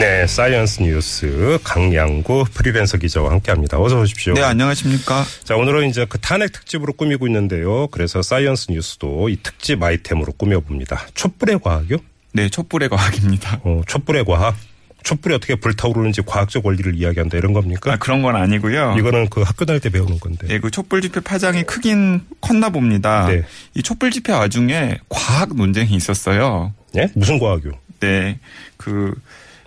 네, 사이언스 뉴스 강양구 프리랜서 기자와 함께합니다. 어서 오십시오. 네, 안녕하십니까. 자, 오늘은 이제 그 탄핵 특집으로 꾸미고 있는데요. 그래서 사이언스 뉴스도 이 특집 아이템으로 꾸며봅니다. 촛불의 과학이요? 네, 촛불의 과학입니다. 어, 촛불의 과학. 촛불이 어떻게 불타오르는지 과학적 원리를 이야기한다 이런 겁니까? 아, 그런 건 아니고요. 이거는 그 학교 다닐 때 배우는 건데. 네, 그 촛불 집회 파장이 크긴 컸나 봅니다. 네. 이 촛불 집회 와중에 과학 논쟁이 있었어요. 예? 무슨 과학이요? 네, 그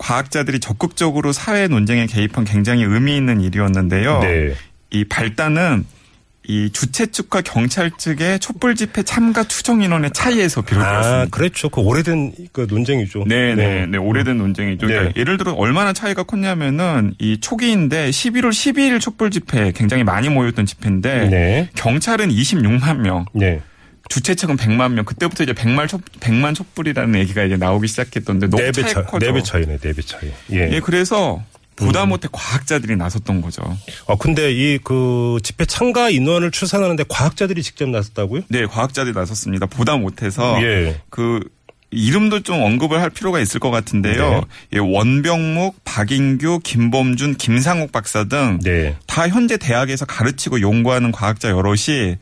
과학자들이 적극적으로 사회 논쟁에 개입한 굉장히 의미 있는 일이었는데요. 네. 이 발단은 이 주최 측과 경찰 측의 촛불 집회 참가 추정 인원의 차이에서 아, 비롯되었습니다. 그렇죠. 그 오래된 그 논쟁이죠. 네, 네, 네, 오래된 논쟁이죠. 네. 그러니까 예를 들어 얼마나 차이가 컸냐면은 이 초기인데 11월 12일 촛불 집회 굉장히 많이 모였던 집회인데 네. 경찰은 26만 명, 네. 주최 측은 100만 명. 그때부터 이제 100만 촛 100만 촛불이라는 얘기가 이제 나오기 시작했던데 너무 네배 차이. 네배 차이네, 네배 차이. 예. 예, 그래서 보다 음. 못해 과학자들이 나섰던 거죠. 어, 근데 이 그 집회 참가 인원을 추산하는데 과학자들이 직접 나섰다고요? 네, 과학자들이 나섰습니다. 보다 못해서 예. 그 이름도 좀 언급을 할 필요가 있을 것 같은데요. 네. 예, 원병묵, 박인규, 김범준, 김상욱 박사 등다 네. 현재 대학에서 가르치고 연구하는 과학자 여럿이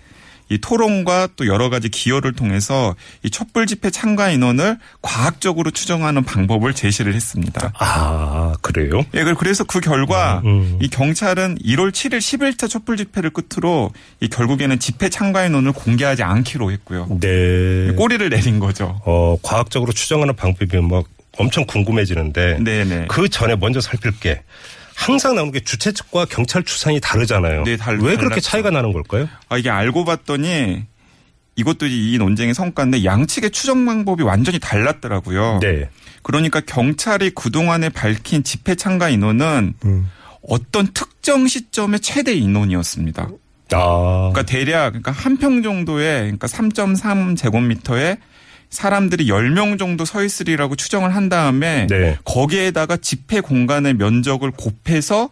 이 토론과 또 여러 가지 기여를 통해서 이 촛불 집회 참가 인원을 과학적으로 추정하는 방법을 제시를 했습니다. 아, 그래요? 예, 그래서 그 결과 음. 이 경찰은 1월 7일 11차 촛불 집회를 끝으로 이 결국에는 집회 참가 인원을 공개하지 않기로 했고요. 네. 꼬리를 내린 거죠. 어, 과학적으로 추정하는 방법이 막 엄청 궁금해지는데 네네. 그 전에 먼저 살필 게 항상 나오는 게 주최 측과 경찰 추산이 다르잖아요. 네, 달- 왜 그렇게 달랐죠. 차이가 나는 걸까요? 아, 이게 알고 봤더니 이것도 이 논쟁의 성과인데 양측의 추정 방법이 완전히 달랐더라고요. 네. 그러니까 경찰이 그동안에 밝힌 집회 참가 인원은 음. 어떤 특정 시점의 최대 인원이었습니다. 아. 그러니까 대략 그러니까 한 평 정도에 그러니까 3.3 제곱미터에 사람들이 10명 정도 서 있으리라고 추정을 한 다음에 네. 거기에다가 집회 공간의 면적을 곱해서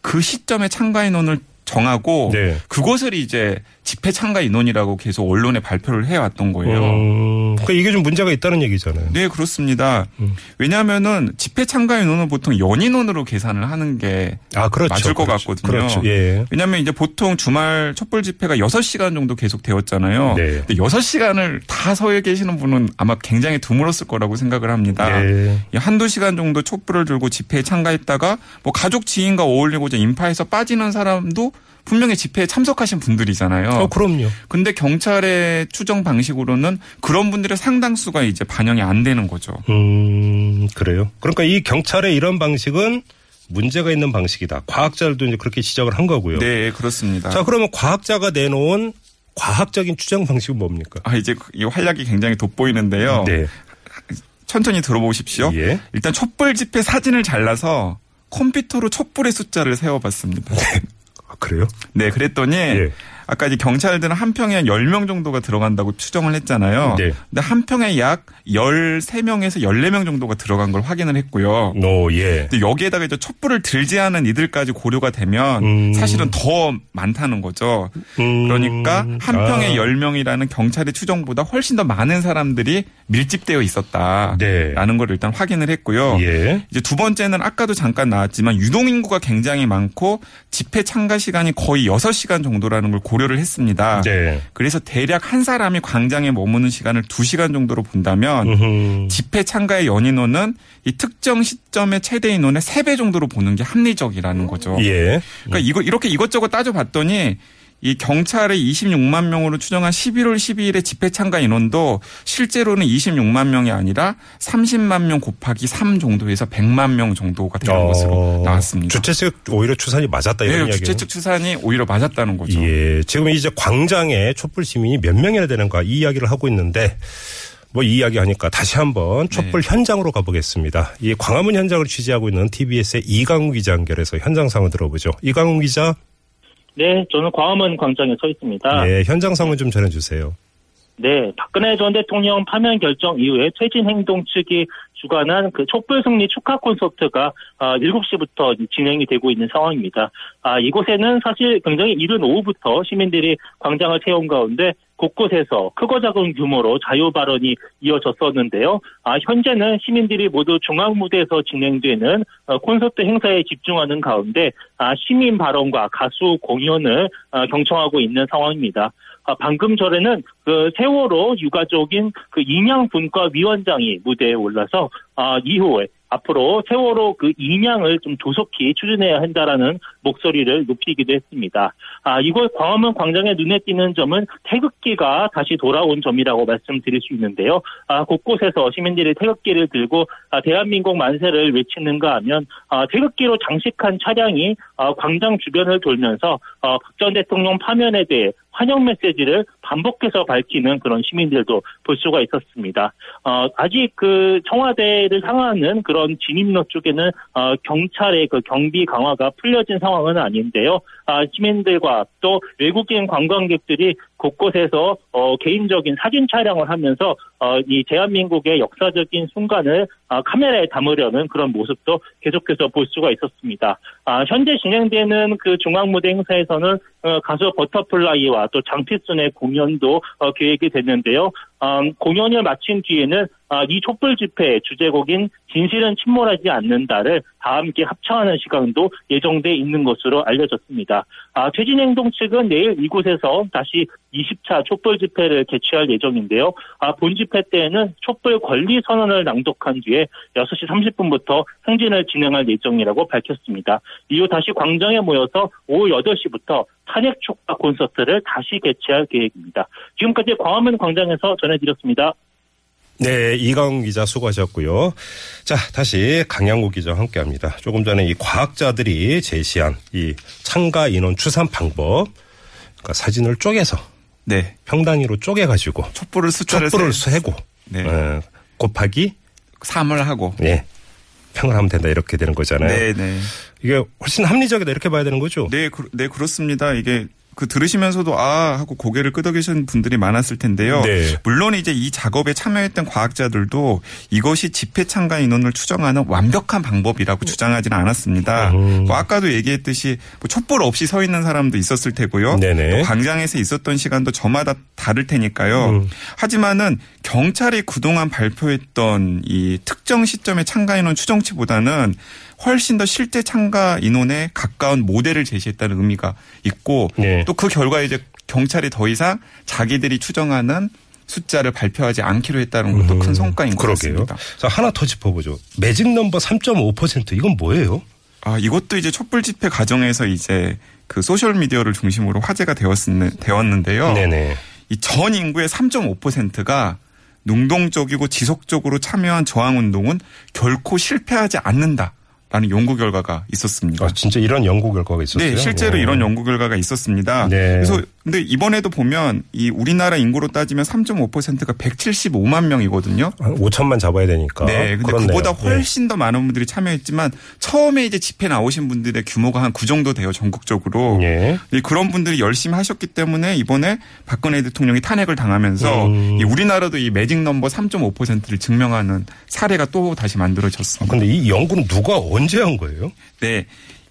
그 시점에 참가 인원을 정하고 네. 그것을 이제 집회 참가 인원이라고 계속 언론에 발표를 해왔던 거예요. 음, 그러니까 이게 좀 문제가 있다는 얘기잖아요. 네, 그렇습니다. 음. 왜냐하면은 집회 참가 인원은 보통 연인원으로 계산을 하는 게 아, 그렇죠. 맞을 것 그렇죠. 같거든요. 그렇죠. 예. 왜냐하면 이제 보통 주말 촛불 집회가 6시간 정도 계속 되었잖아요. 네. 근데 6시간을 다서 계시는 분은 아마 굉장히 드물었을 거라고 생각을 합니다. 네. 이 한두 시간 정도 촛불을 들고 집회에 참가했다가 뭐 가족 지인과 어울리고자 인파에서 빠지는 사람도 분명히 집회에 참석하신 분들이잖아요. 어, 그럼요. 근데 경찰의 추정 방식으로는 그런 분들의 상당수가 이제 반영이 안 되는 거죠. 음, 그래요. 그러니까 이 경찰의 이런 방식은 문제가 있는 방식이다. 과학자들도 이제 그렇게 지적을 한 거고요. 네, 그렇습니다. 자, 그러면 과학자가 내놓은 과학적인 추정 방식은 뭡니까? 아, 이제 이 활약이 굉장히 돋보이는데요. 네. 천천히 들어보십시오. 예. 일단 촛불 집회 사진을 잘라서 컴퓨터로 촛불의 숫자를 세어봤습니다. 아, 그래요? 네, 그랬더니 예. 아까 이제 경찰들은 한 평에 한 10명 정도가 들어간다고 추정을 했잖아요. 네. 근데 한 평에 약 13명에서 14명 정도가 들어간 걸 확인을 했고요. 노, 예. 근데 여기에다가 이제 촛불을 들지 않은 이들까지 고려가 되면 음. 사실은 더 많다는 거죠. 음. 그러니까 한 평에 아. 10명이라는 경찰의 추정보다 훨씬 더 많은 사람들이 밀집되어 있었다라는 네. 걸 일단 확인을 했고요. 예. 이제 두 번째는 아까도 잠깐 나왔지만 유동 인구가 굉장히 많고 집회 참가 시간이 거의 6시간 정도라는 걸 고려를 했습니다. 네. 그래서 대략 한 사람이 광장에 머무는 시간을 2시간 정도로 본다면 음흠. 집회 참가의 연인원은 이 특정 시점의 최대 인원의 3배 정도로 보는 게 합리적이라는 거죠. 예. 그러니까 이거 이렇게 이것저것 따져봤더니 이 경찰의 26만 명으로 추정한 11월 12일의 집회 참가 인원도 실제로는 26만 명이 아니라 30만 명 곱하기 3 정도에서 100만 명 정도가 되는 것으로 나왔습니다. 주최 측 오히려 추산이 맞았다 이런 네, 이야기예요. 주최 측 추산이 오히려 맞았다는 거죠. 예. 지금 이제 광장에 촛불 시민이 몇 명이나 되는가 이 이야기를 하고 있는데 뭐이 이야기 하니까 다시 한번 촛불 네. 현장으로 가보겠습니다. 이 광화문 현장을 취재하고 있는 TBS의 이강우 기자 연결해서 현장 상황 들어보죠. 이강우 기자. 네, 저는 광화문 광장에 서 있습니다. 예, 현장 상황 좀 전해주세요. 네, 박근혜 전 대통령 파면 결정 이후에 퇴진 행동 측이 주관한 그 촛불 승리 축하 콘서트가 7시부터 진행이 되고 있는 상황입니다. 아, 이곳에는 사실 굉장히 이른 오후부터 시민들이 광장을 태운 가운데 곳곳에서 크고 작은 규모로 자유 발언이 이어졌었는데요. 아, 현재는 시민들이 모두 중앙 무대에서 진행되는 어, 콘서트 행사에 집중하는 가운데 아, 시민 발언과 가수 공연을 어, 경청하고 있는 상황입니다. 아, 방금 전에는 그 세월호 유가족인 그 인양 분과 위원장이 무대에 올라서 아, 이후에 앞으로 세월호 그 인양을 좀 조속히 추진해야 한다라는 목소리를 높이기도 했습니다. 아, 이곳 광화문 광장에 눈에 띄는 점은 태극기가 다시 돌아온 점이라고 말씀드릴 수 있는데요. 아, 곳곳에서 시민들이 태극기를 들고 아, 대한민국 만세를 외치는가 하면 아, 태극기로 장식한 차량이 아, 광장 주변을 돌면서 어, 박전 대통령 파면에 대해 환영 메시지를 반복해서 밝히는 그런 시민들도 볼 수가 있었습니다. 어, 아직 그 청와대를 향하는 그런 진입로 쪽에는 어, 경찰의 그 경비 강화가 풀려진 상황은 아닌데요. 아, 시민들과 또 외국인 관광객들이 곳곳에서 어, 개인적인 사진 촬영을 하면서 어, 이 대한민국의 역사적인 순간을 어, 카메라에 담으려는 그런 모습도 계속해서 볼 수가 있었습니다. 아, 현재 진행되는 그 중앙무대 행사에서는 어, 가수 버터플라이와 또 장필순의 공연도 어, 계획이 됐는데요. 음, 공연을 마친 뒤에는 아, 이 촛불 집회 주제곡인 진실은 침몰하지 않는다를 다 함께 합창하는 시간도 예정돼 있는 것으로 알려졌습니다. 아, 퇴진행동 측은 내일 이곳에서 다시 20차 촛불 집회를 개최할 예정인데요. 아, 본 집회 때에는 촛불 권리 선언을 낭독한 뒤에 6시 30분부터 행진을 진행할 예정이라고 밝혔습니다. 이후 다시 광장에 모여서 오후 8시부터 탄핵 축하 콘서트를 다시 개최할 계획입니다. 지금까지 광화문 광장에서 전해드렸습니다. 네, 이강 기자 수고하셨고요. 자, 다시 강양구 기자 와 함께 합니다. 조금 전에 이 과학자들이 제시한 이 참가 인원 추산 방법, 그러니까 사진을 쪼개서 네. 평 단위로 쪼개가지고 촛불을 숫자를 촛불을 세- 세고 네. 어, 곱하기 3을 하고. 예 평을 하면 된다 이렇게 되는 거잖아요. 네, 네. 이게 훨씬 합리적이다 이렇게 봐야 되는 거죠. 네, 그, 네, 그렇습니다. 이게 그 들으시면서도 아 하고 고개를 끄덕이시는 분들이 많았을 텐데요. 네. 물론 이제 이 작업에 참여했던 과학자들도 이것이 집회 참가 인원을 추정하는 완벽한 방법이라고 주장하지는 않았습니다. 음. 뭐 아까도 얘기했듯이 뭐 촛불 없이 서 있는 사람도 있었을 테고요. 네네. 또 광장에서 있었던 시간도 저마다 다를 테니까요. 음. 하지만은 경찰이 그동안 발표했던 이 특정 시점의 참가 인원 추정치보다는 훨씬 더 실제 참가 인원에 가까운 모델을 제시했다는 의미가 있고 네. 또 그 결과 이제 경찰이 더 이상 자기들이 추정하는 숫자를 발표하지 않기로 했다는 것도 큰 성과인 것 음, 그러게요. 같습니다. 자 하나 더 짚어보죠. 매직 넘버 3.5% 이건 뭐예요? 아, 이것도 이제 촛불 집회 과정에서 이제 그 소셜 미디어를 중심으로 화제가 되었는, 되었는데요. 네네. 이 전 인구의 3.5%가 능동적이고 지속적으로 참여한 저항 운동은 결코 실패하지 않는다. 라는 연구 결과가 있었습니다. 아, 진짜 이런 연구 결과가 있었어요. 네, 실제로 오. 이런 연구 결과가 있었습니다. 네. 그래서 근데 이번에도 보면 이 우리나라 인구로 따지면 3.5%가 175만 명이거든요. 한 5천만 잡아야 되니까. 네, 근데 그렇네요. 그보다 네. 훨씬 더 많은 분들이 참여했지만 처음에 이제 집회 나오신 분들의 규모가 한 그 정도 돼요 전국적으로. 예. 이 그런 분들이 열심히 하셨기 때문에 이번에 박근혜 대통령이 탄핵을 당하면서 음. 이 우리나라도 이 매직 넘버 3.5%를 증명하는 사례가 또 다시 만들어졌습니다. 근데 이 연구는 누가 언제 한 거예요? 네.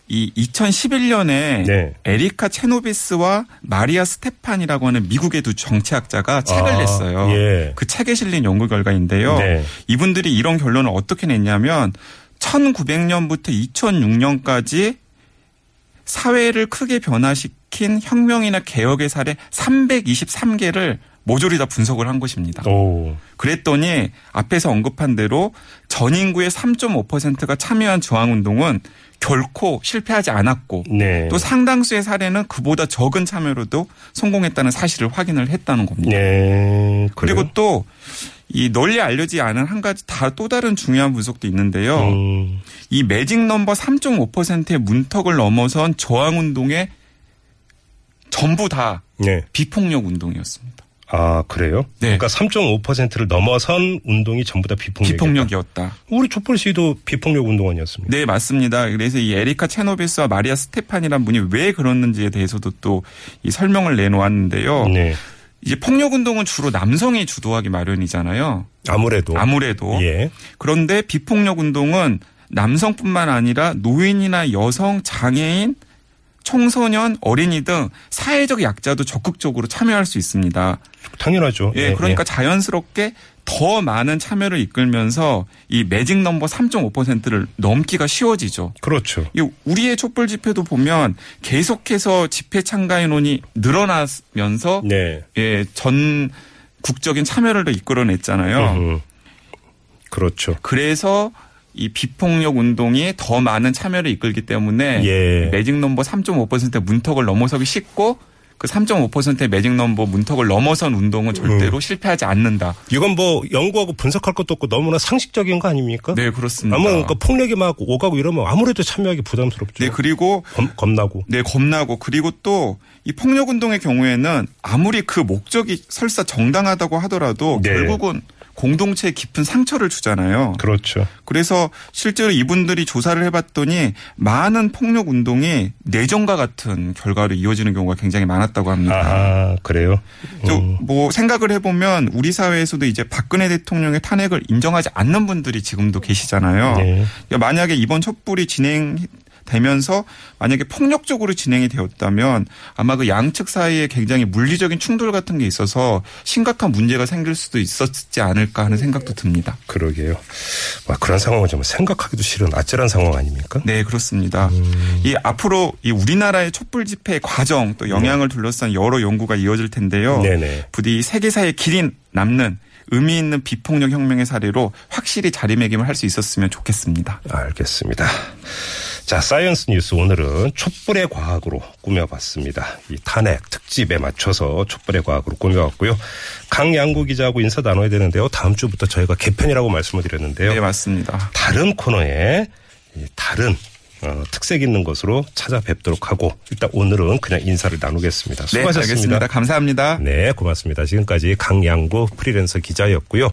이 2011년에 네. 에리카 체노비스와 마리아 스테판이라고 하는 미국의 두 정치학자가 책을 아, 냈어요. 예. 그 책에 실린 연구 결과인데요. 네. 이분들이 이런 결론을 어떻게 냈냐면 1900년부터 2006년까지 사회를 크게 변화시킨 혁명이나 개혁의 사례 323개를 모조리 다 분석을 한 것입니다. 오. 그랬더니 앞에서 언급한 대로 전 인구의 3.5%가 참여한 저항운동은 결코 실패하지 않았고 네. 또 상당수의 사례는 그보다 적은 참여로도 성공했다는 사실을 확인을 했다는 겁니다. 네. 그리고? 또 이 널리 알려지지 않은 한 가지 다 또 다른 중요한 분석도 있는데요. 음. 이 매직 넘버 3.5%의 문턱을 넘어선 저항 운동의 전부 다 네. 비폭력 운동이었습니다. 아, 그래요? 네. 그러니까 3.5%를 넘어선 운동이 전부 다 비폭력. 비폭력이었다. 우리 촛불 시도 비폭력 운동 아니었습니까? 네, 맞습니다. 그래서 이 에리카 체노비스와 마리아 스테판이란 분이 왜 그랬는지에 대해서도 또 이 설명을 내놓았는데요. 네. 이제 폭력 운동은 주로 남성이 주도하기 마련이잖아요. 아무래도 아무래도 예. 그런데 비폭력 운동은 남성뿐만 아니라 노인이나 여성, 장애인, 청소년, 어린이 등 사회적 약자도 적극적으로 참여할 수 있습니다. 당연하죠. 예, 그러니까 자연스럽게 더 많은 참여를 이끌면서 이 매직 넘버 3.5%를 넘기가 쉬워지죠. 그렇죠. 이 우리의 촛불 집회도 보면 계속해서 집회 참가 인원이 늘어나면서 네. 예, 전 국적인 참여를 이끌어냈잖아요. 음. 그렇죠. 그래서 이 비폭력 운동이 더 많은 참여를 이끌기 때문에 예. 매직 넘버 3.5% 문턱을 넘어서기 쉽고 그 3.5%의 매직 넘버 문턱을 넘어선 운동은 절대로 실패하지 않는다. 이건 뭐 연구하고 분석할 것도 없고 너무나 상식적인 거 아닙니까? 네, 그렇습니다. 아무 그러니까 폭력이 막 오가고 이러면 아무래도 참여하기 부담스럽죠. 네, 그리고 겁, 겁나고. 네, 겁나고 그리고 또 이 폭력 운동의 경우에는 아무리 그 목적이 설사 정당하다고 하더라도 네. 결국은 공동체에 깊은 상처를 주잖아요. 그렇죠. 그래서 실제로 이분들이 조사를 해봤더니 많은 폭력 운동이 내전과 같은 결과로 이어지는 경우가 굉장히 많았다고 합니다. 아, 그래요? 또뭐 생각을 해보면 우리 사회에서도 이제 박근혜 대통령의 탄핵을 인정하지 않는 분들이 지금도 계시잖아요. 네. 그러니까 만약에 이번 촛불이 진행 되면서 만약에 폭력적으로 진행이 되었다면 아마 그 양측 사이에 굉장히 물리적인 충돌 같은 게 있어서 심각한 문제가 생길 수도 있었지 않을까 하는 생각도 듭니다. 그러게요. 와, 그런 상황은 정말 생각하기도 싫은 아찔한 상황 아닙니까? 네, 그렇습니다. 음. 이 앞으로 이 우리나라의 촛불 집회 과정 또 영향을 둘러싼 여러 연구가 이어질 텐데요. 네네. 부디 세계사에 길이 남는 의미 있는 비폭력 혁명의 사례로 확실히 자리매김을 할 수 있었으면 좋겠습니다. 알겠습니다. 자, 사이언스 뉴스 오늘은 촛불의 과학으로 꾸며봤습니다. 이 탄핵 특집에 맞춰서 촛불의 과학으로 꾸며봤고요. 강양구 기자하고 인사 나눠야 되는데요. 다음 주부터 저희가 개편이라고 말씀을 드렸는데요. 네, 맞습니다. 다른 코너에 이 다른 어, 특색 있는 것으로 찾아뵙도록 하고 일단 오늘은 그냥 인사를 나누겠습니다. 네, 수고하셨습니다. 알겠습니다. 감사합니다. 네, 고맙습니다. 지금까지 강양구 프리랜서 기자였고요.